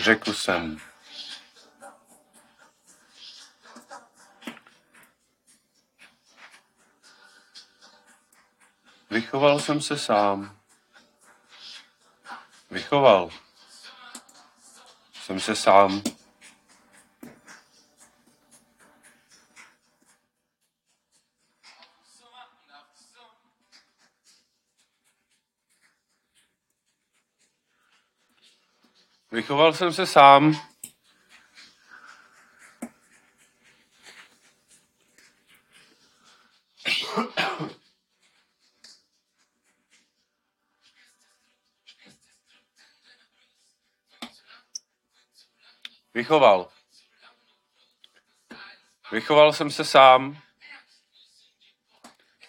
Řekl jsem. Vychoval jsem se sám. Vychoval jsem se sám. Vychoval jsem se sám. Vychoval. Vychoval jsem se sám.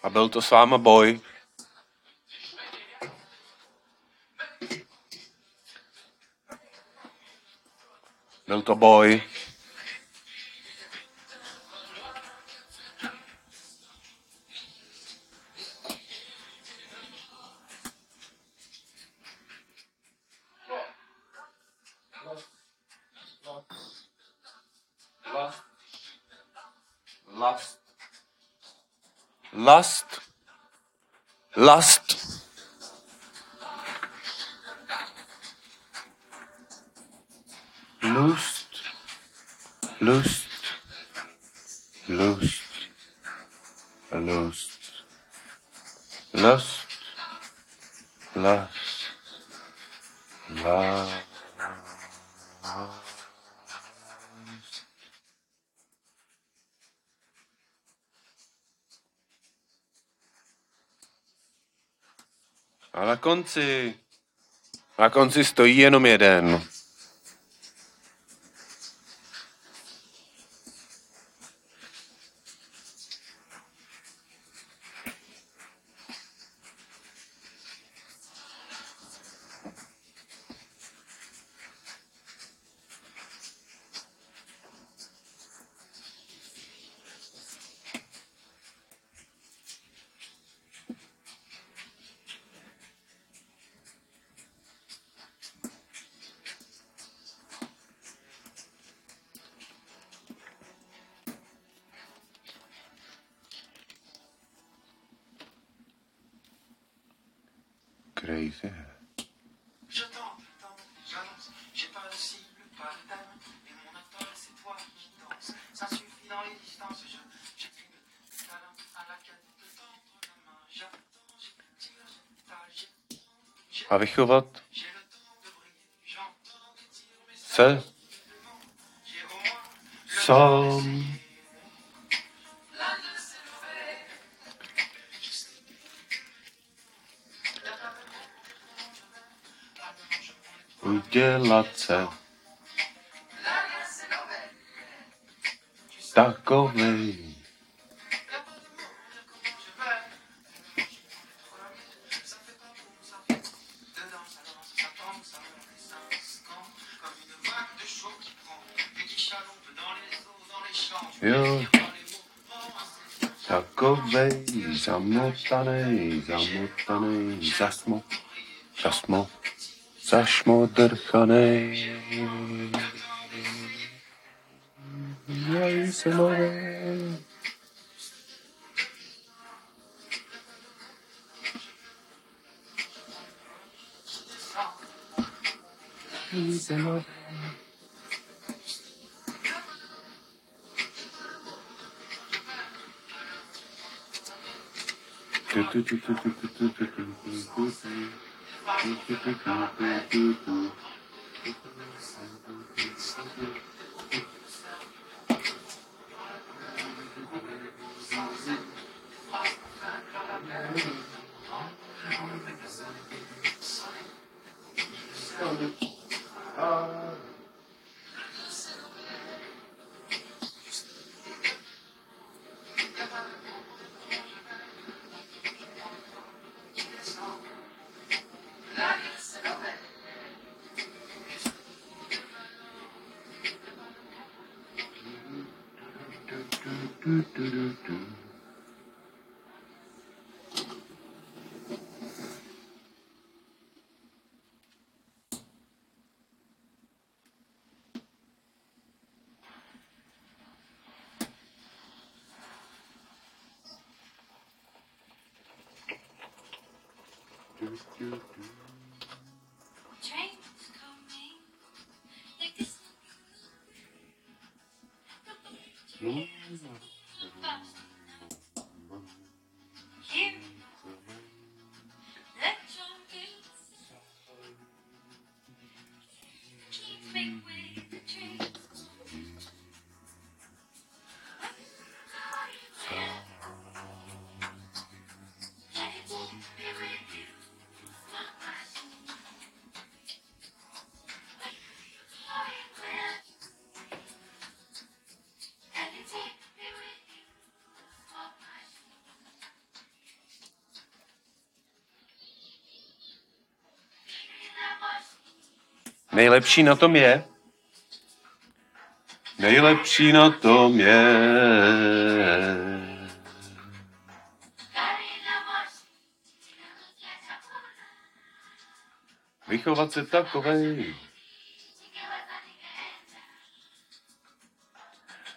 A byl to s váma boj. Byl to boj. Last. Last. Last. Lust. Lust. Lust. Lust. Lust. Lust. Lust. Konci, na konci stojí jenom jeden. vychovat se sám. Udělat se takovej. zamotanej, zamotanej, zasmo, zasmo, zašmodrchanej. Já jsem oven. Jsem. Thank you. Do, do, do. Nejlepší na tom je, nejlepší na tom je, vychovat se takovej,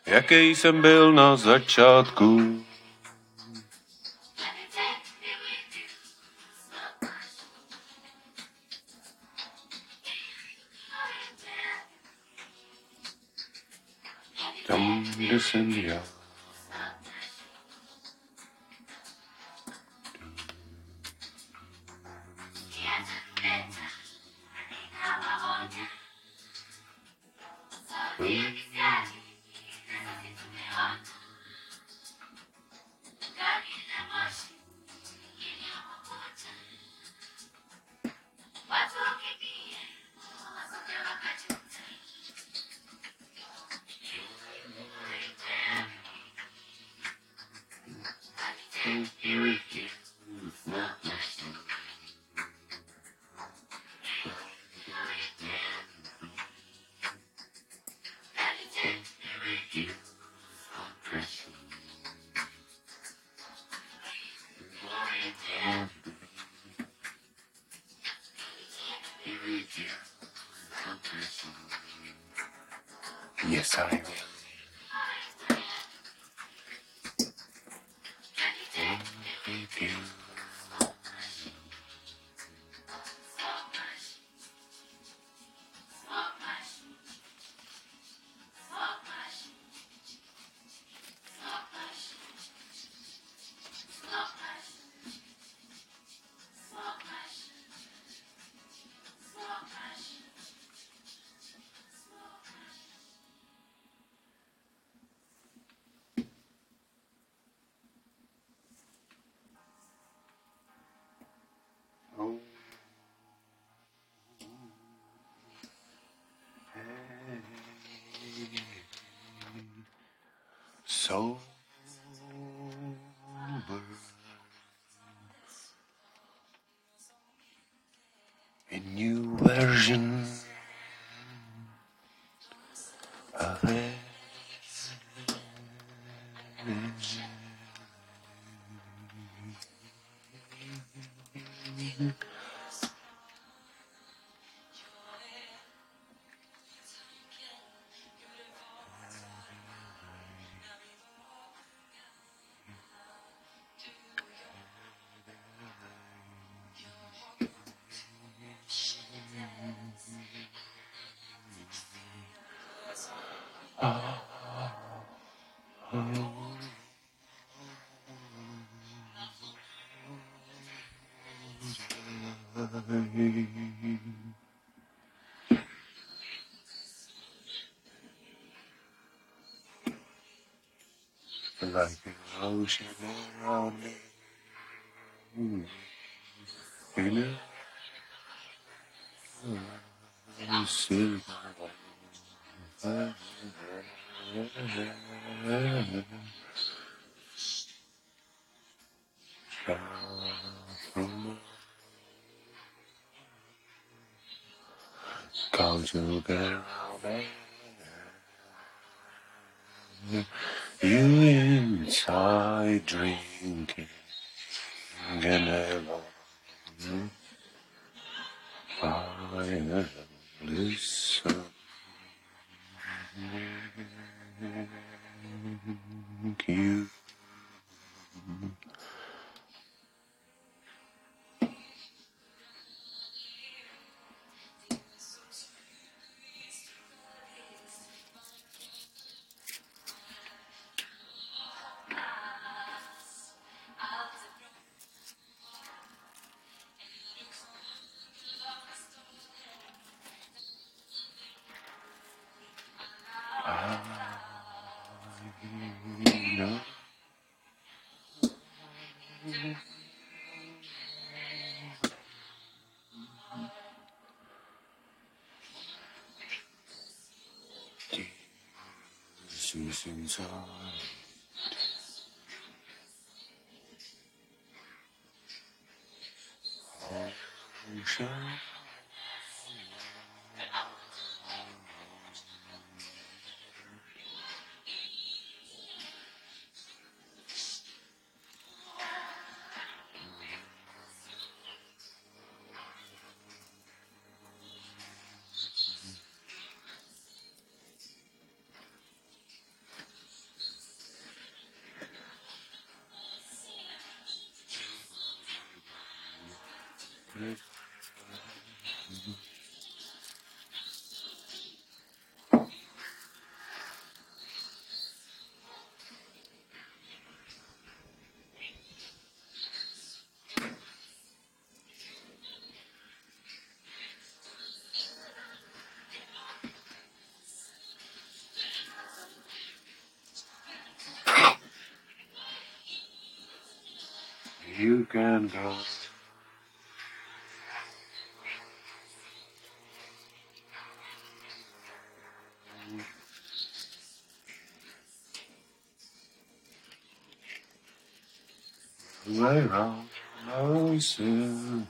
jaký jsem byl na začátku. Yes, I will. Sober. A new version Like an ocean around me. You know? what's inside. Oh. you can do. Lay around, no sin.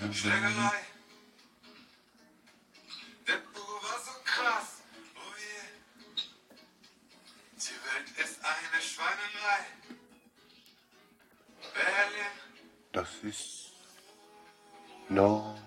Schlägerei. Der Bube war so krass. Oh je. Die Welt ist eine Schweinerei. Berlin. Das ist. No.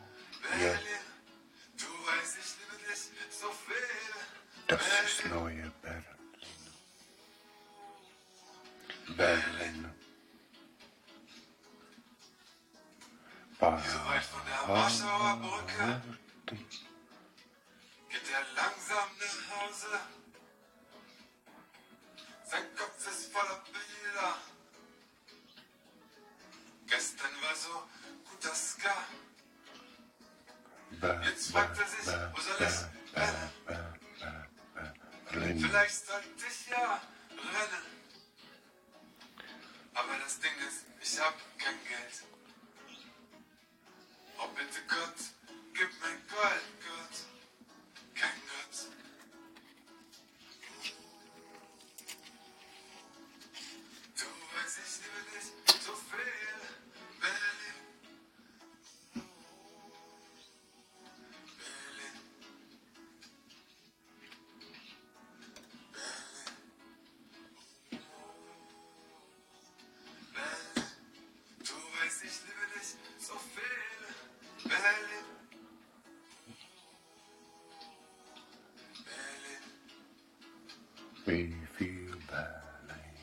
Springfield Berlin.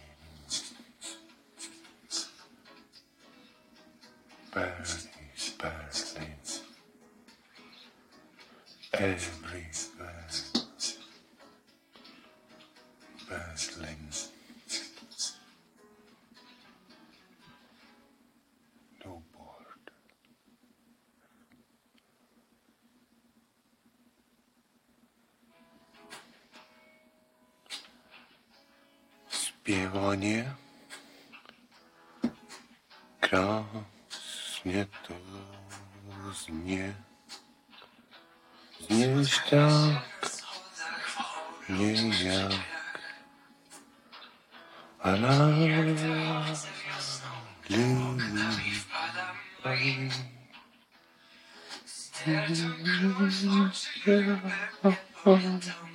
Berlin, Berlin. Everywhere. Berlin. мне краснет зне. Здесь так не як. Она любит. Don't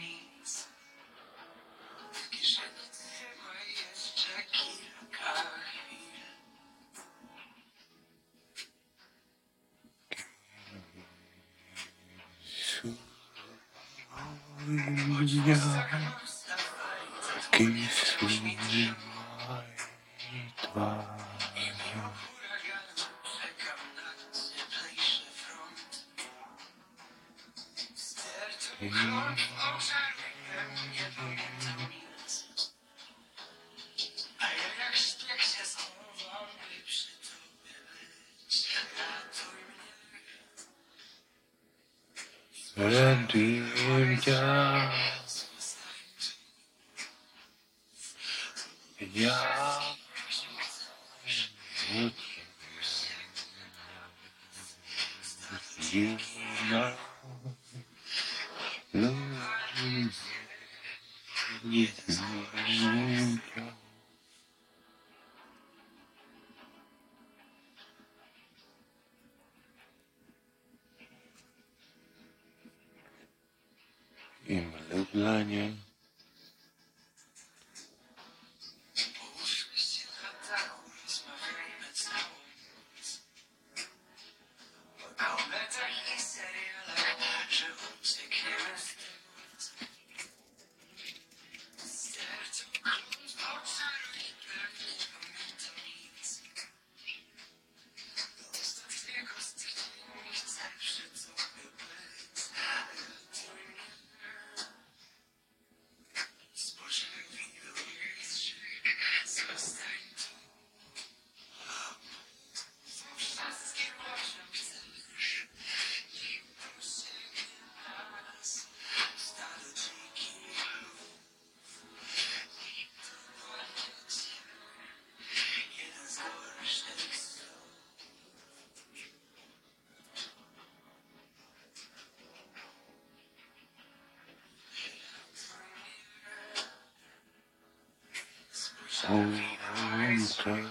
二年。Lublanie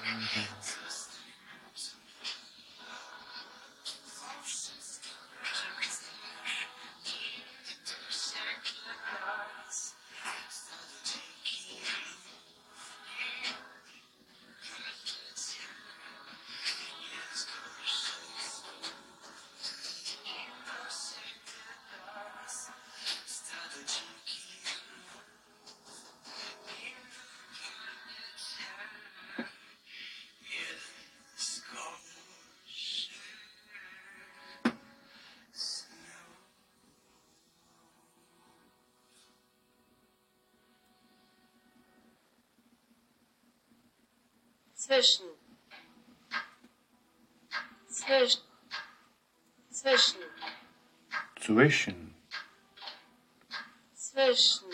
zwischen. Zwischen. Zwischen. Zwischen. Zwischen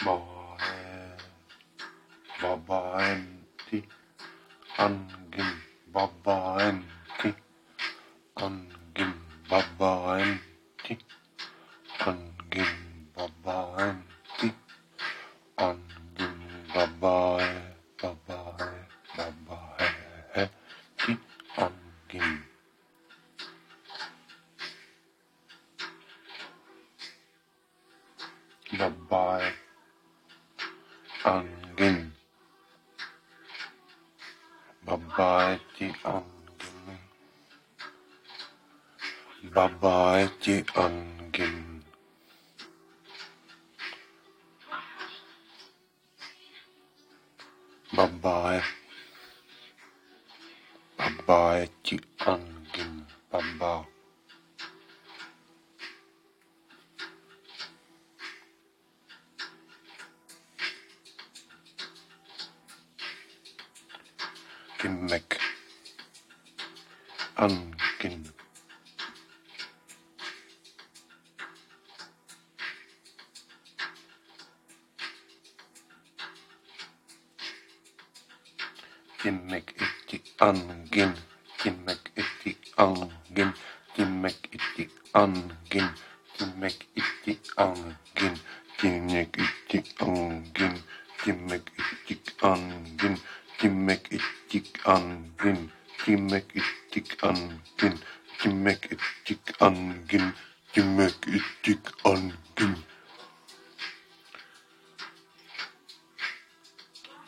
Bae, babaenti, angin, babaenti, angin, babaenti,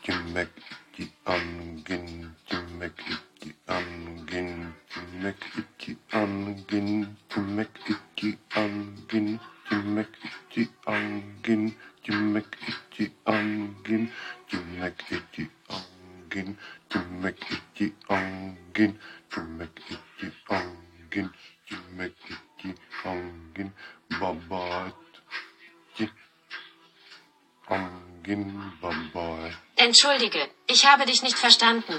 Gimmick itti angin. Gimmick itti angin. Gimmick itti angin. Gimmick itti angin. Gimmick itti angin. Gimmick itti angin. Gimmick itti angin. Babat. Entschuldige, ich habe dich nicht verstanden.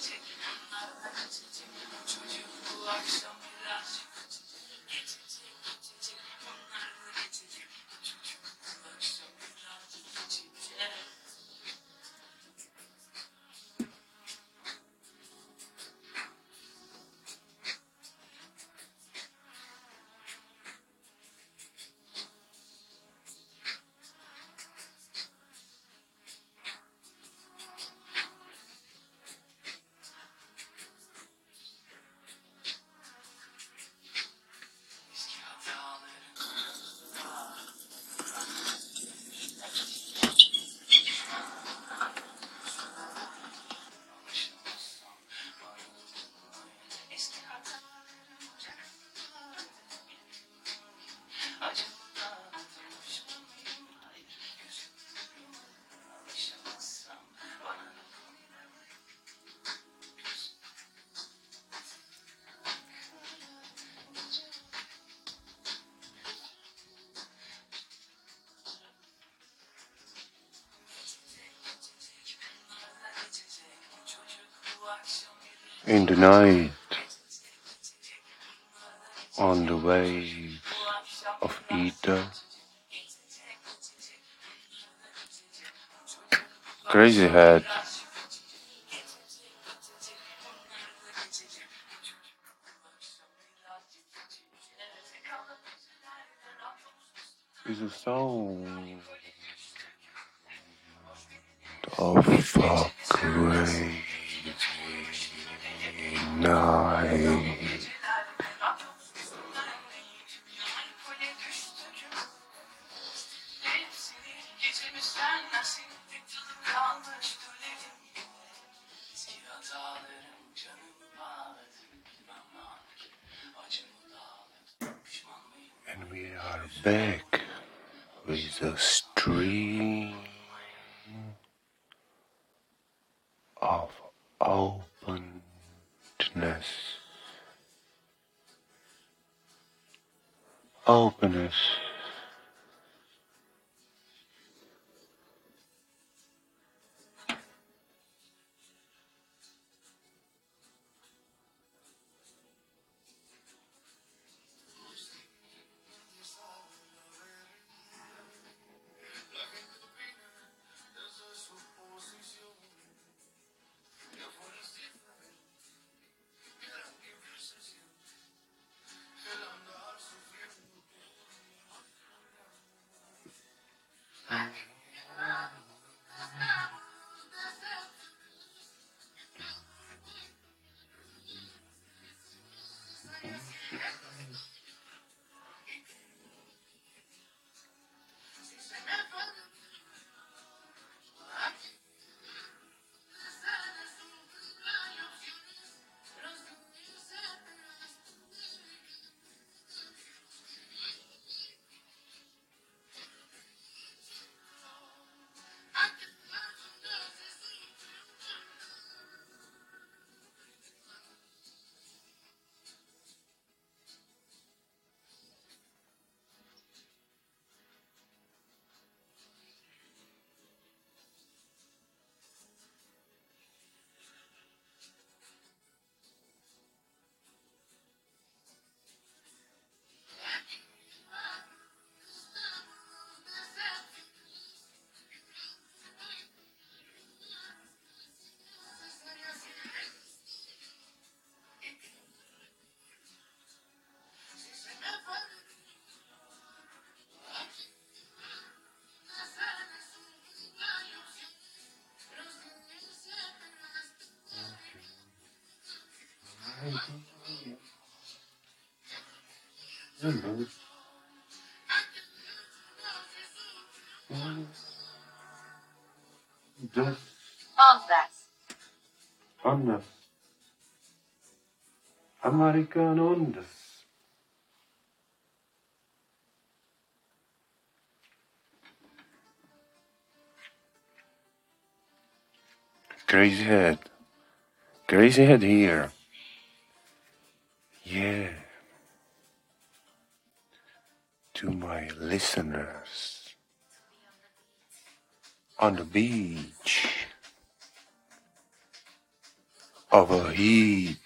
In the night, on the waves of ether, Crazy Head. Is a song of a crazy night. Just Anders. Anders. American Ondas. Crazy head. Crazy head here. Yeah. Listeners on the beach overheat.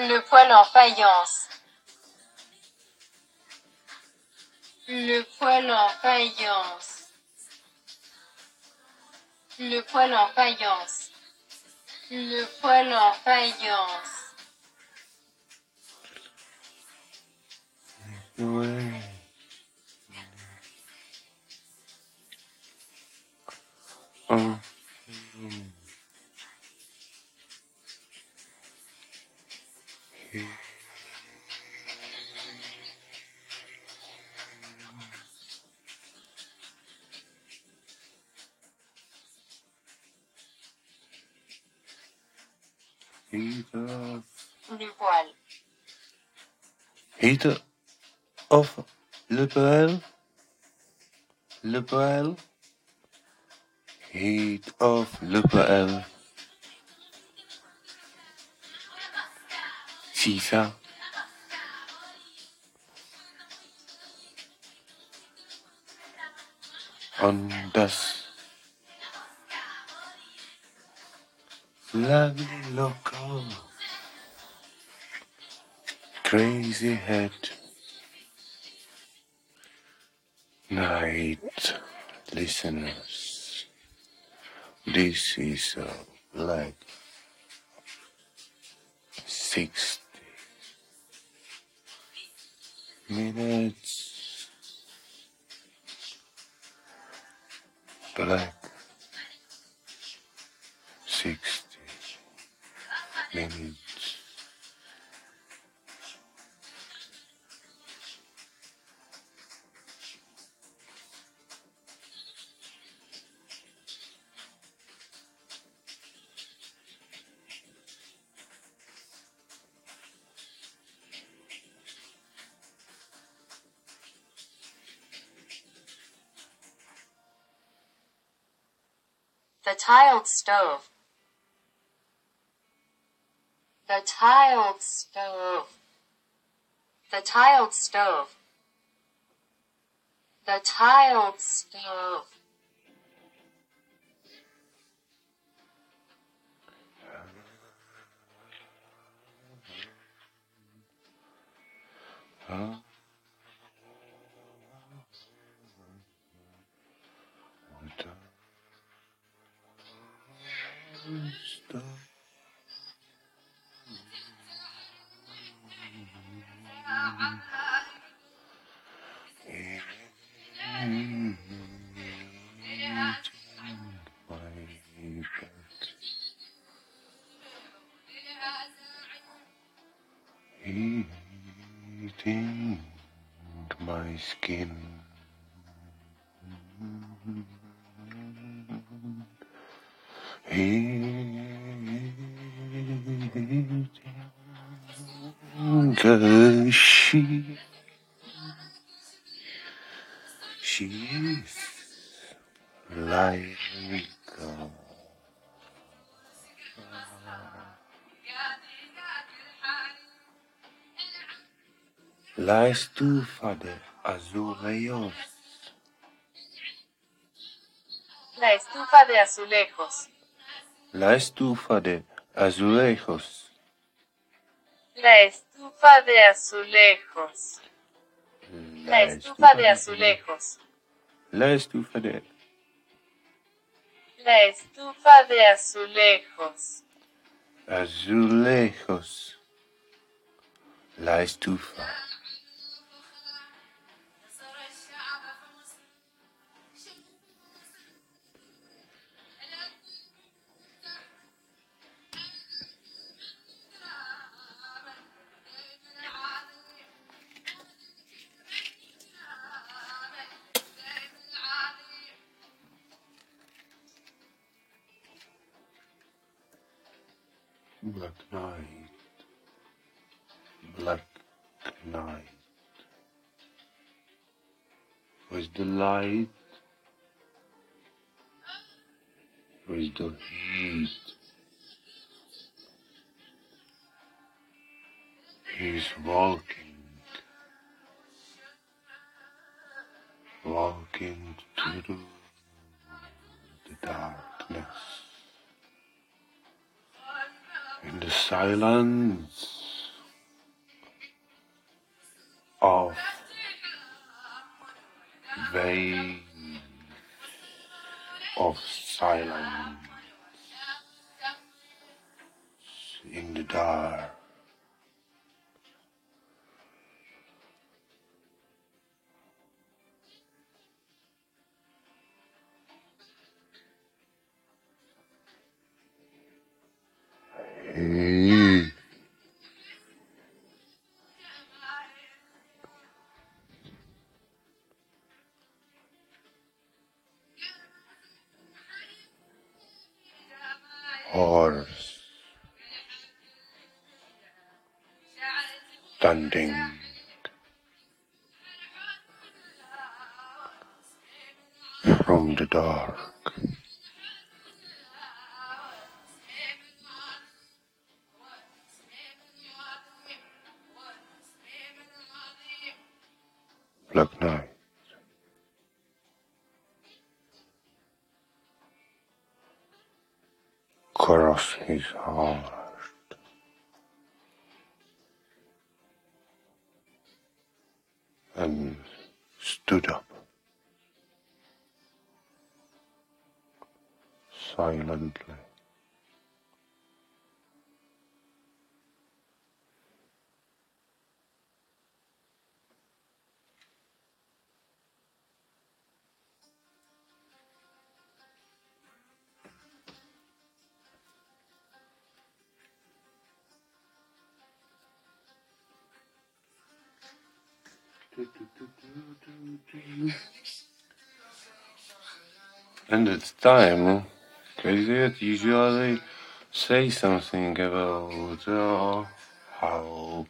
Le poêle en faïence. Le poêle en faïence. Le poêle en faïence. Le poêle en faïence. Le poêle. Heat of poêle. C'est. On das lovely local crazy head night listeners. This is uh, like sixty minutes. Black tiled stove. The tiled stove. The tiled stove. Huh? Eating skin. Eating she. She is like a La estufa de azulejos. La estufa de azulejos. La estufa de azulejos. La estufa de azulejos. La estufa de azulejos. La estufa de La estufa de azulejos. azulejos. La estufa. Black night. Black night. With the light. With the heat. He's walking. Walking through the darkness. Silence of waves of silence Cross his oh. And it's time. Crazy it usually say something about uh, how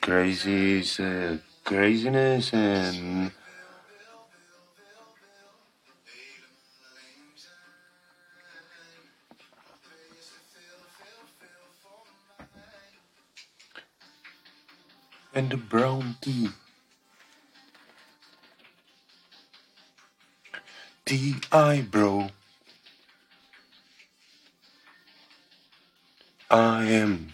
crazy is uh, craziness and and the brown tea. Tea eyebrow. I am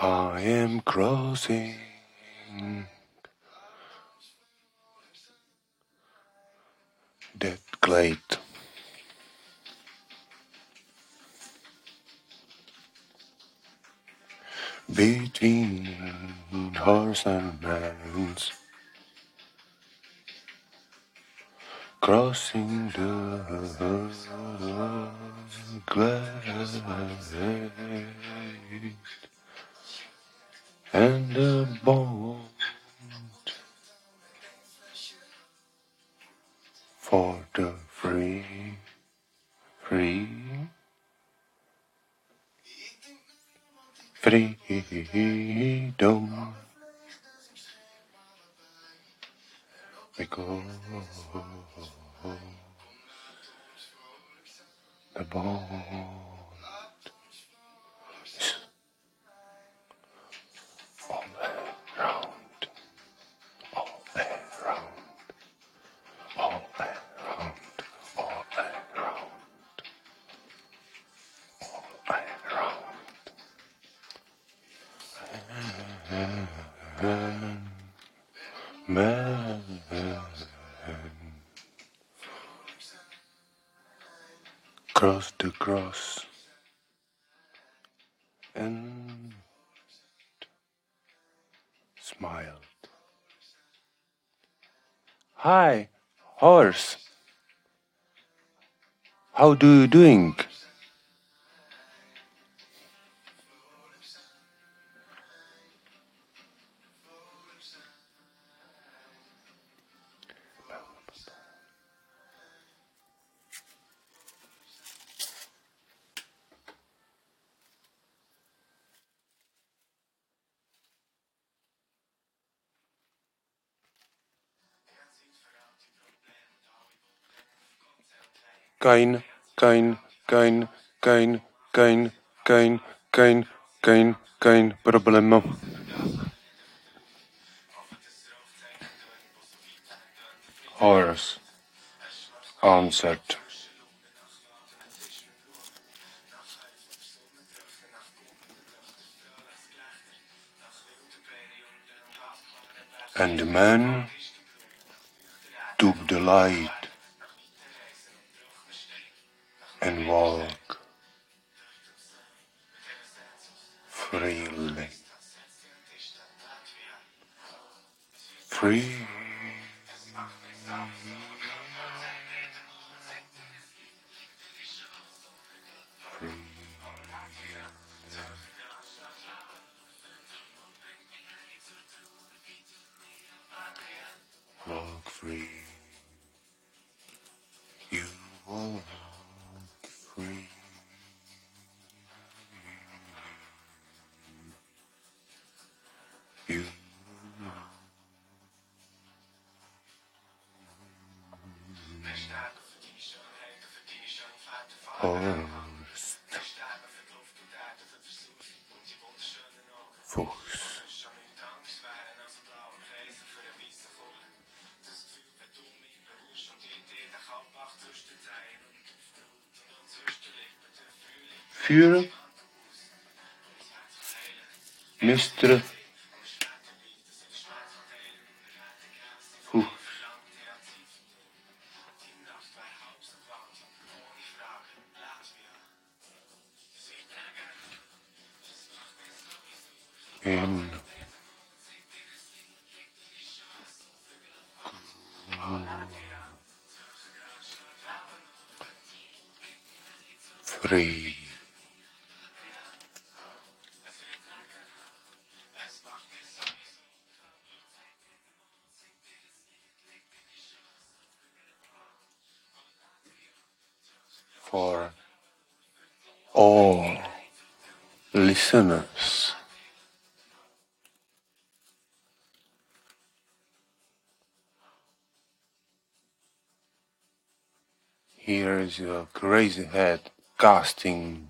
I am crossing that glade. Between horse and man's crossing the glade and the boat for the free freedom. Because the ball. How do you doing? Kein, gain, gain, gain, gain, gain, gain, gain, gain problemu. Horus answered. And man took the light and walk freely. Free. Free. Walk free. You walk Gefühl müsste huh. in free. Listeners. Here is your crazy head casting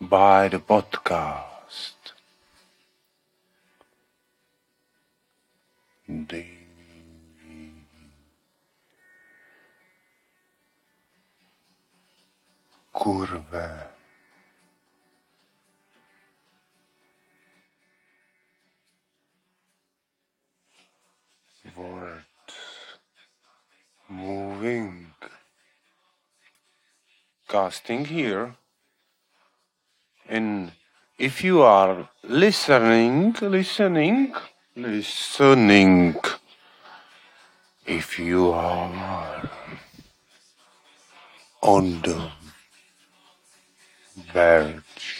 by the podcast. The kurwa. Word moving. Casting here. And if you are listening, listening, listening, if you are on the verge,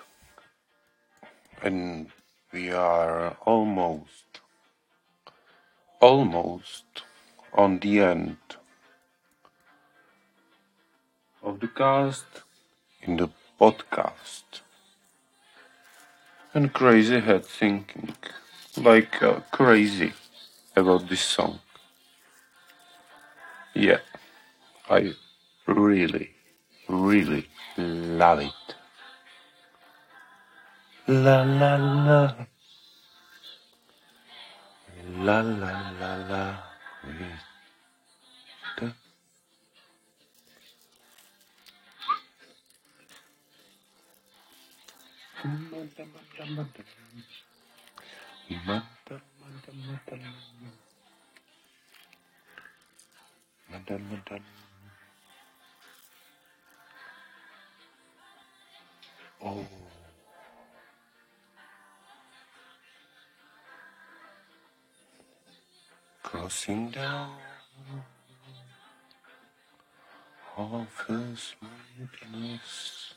and we are almost, almost on the end of the cast in the podcast. And crazy head thinking like uh, crazy about this song. Yeah, I really, really love it. La la la. La la la la. Oh. Crossing down of his sweetness.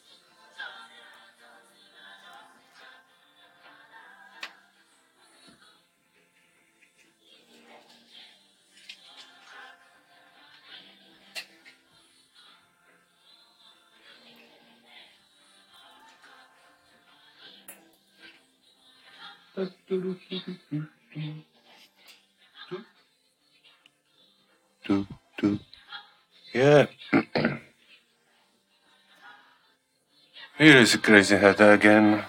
Do, do. Yeah. Here is a crazy head again.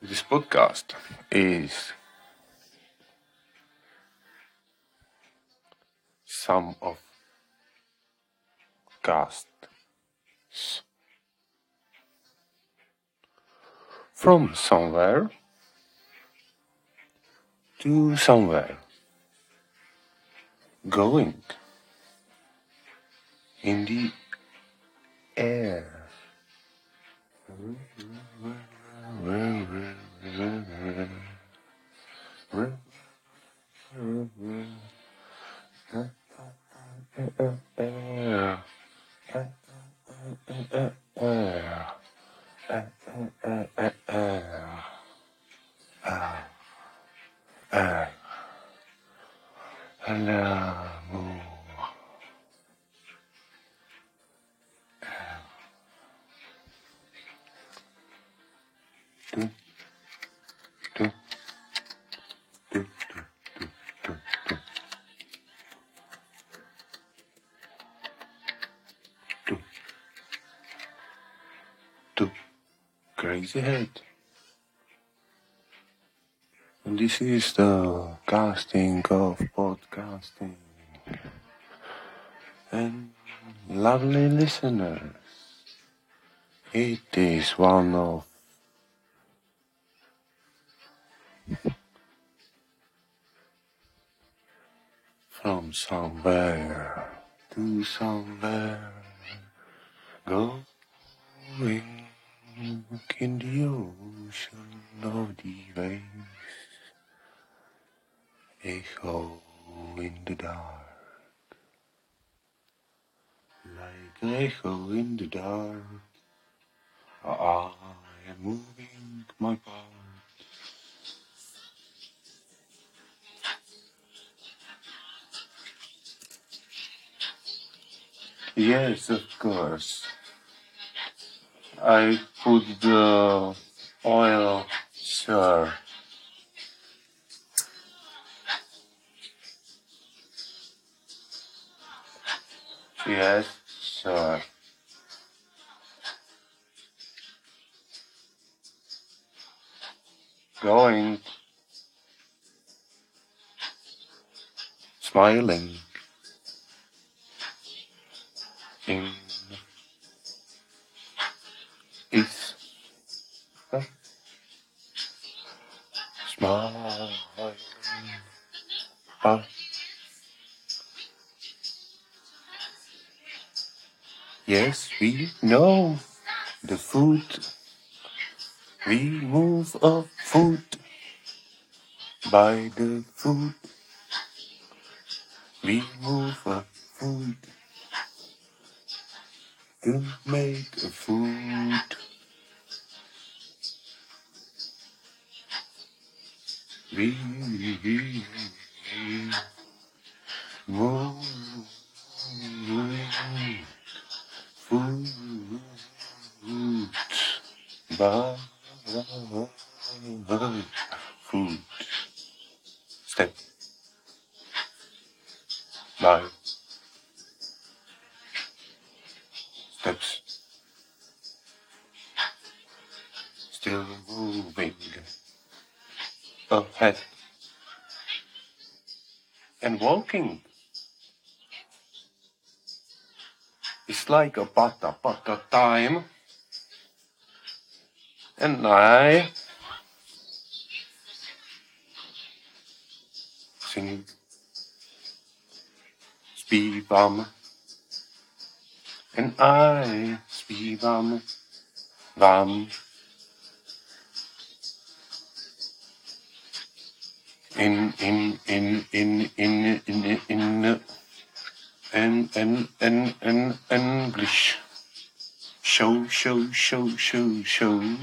This podcast is some of casts from somewhere to somewhere going in the air. L'amour. Crazy head. And this is the casting of podcasting. And lovely listeners, it is one of from somewhere to somewhere going in the ocean of the waves echo in the dark like an echo in the dark I am moving my part Yes, of course. I put the oil, sir. Yes, sir. Going. Smiling. In Yes, we know the food. We move of food by the food We move a food to make a food. me. Whoa. Walking. It's like a pata pata time. And I sing speed zpívám. And I zpívám vám. In, in, in, in, in, in, in, in, in, in, in English. Show, show, show, show, show.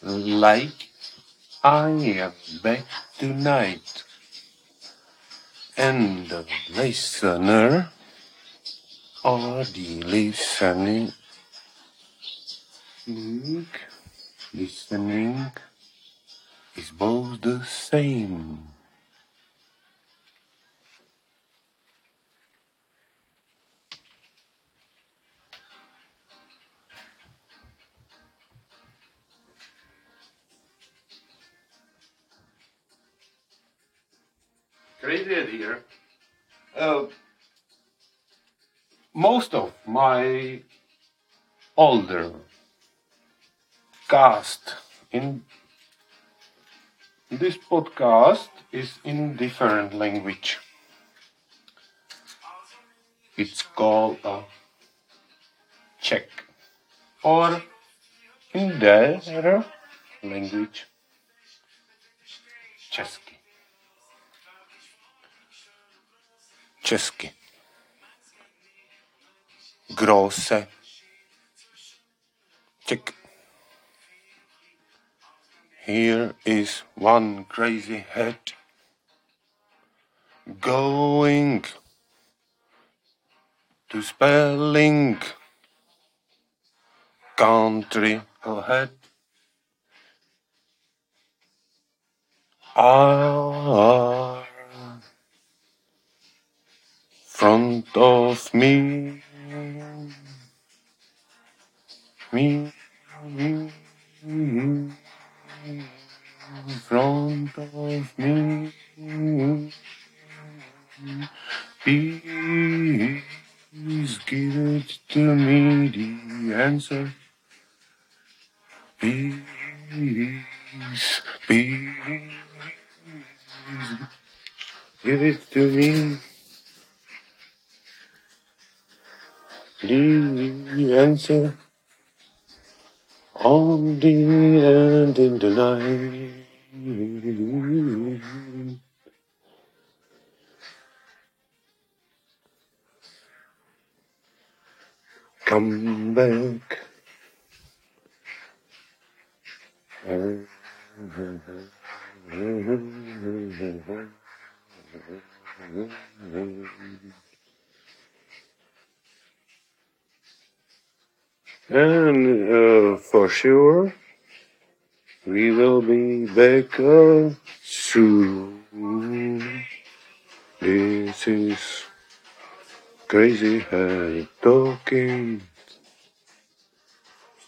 Like I am back tonight. And the listener or the listening listening is both the same. Crazy idea. Uh, most of my older cast in this podcast is in different language. It's called a Czech or in their language Česky. Česky. Grosse. Czech. Here is one crazy head going to spelling country ahead. Are ah, front of me, me, me, front of me. Please give it to me, the answer. Please, please, give it to me. The answer on the end in the night. Come back. And uh, for sure, we will be back uh, soon. This is crazy head talking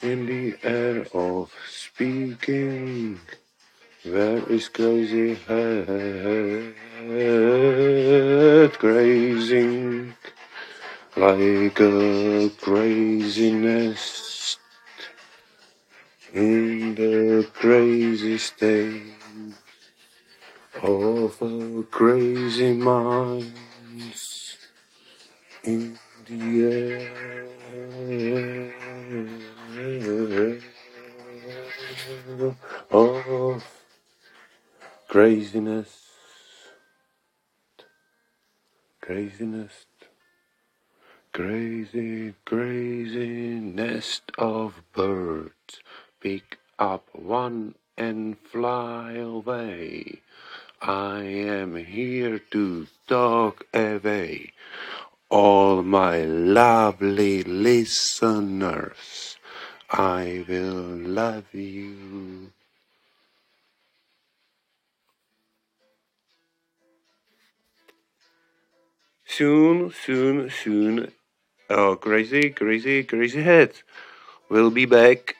in the air of speaking. Where is crazy head grazing like a craziness in the crazy state of a crazy mind in the air of craziness, crazy nest. Crazy, crazy nest of birds. Pick up one and fly away. I am here to talk away. All my lovely listeners, I will love you. Soon, soon, soon, our crazy, crazy, crazy head will be back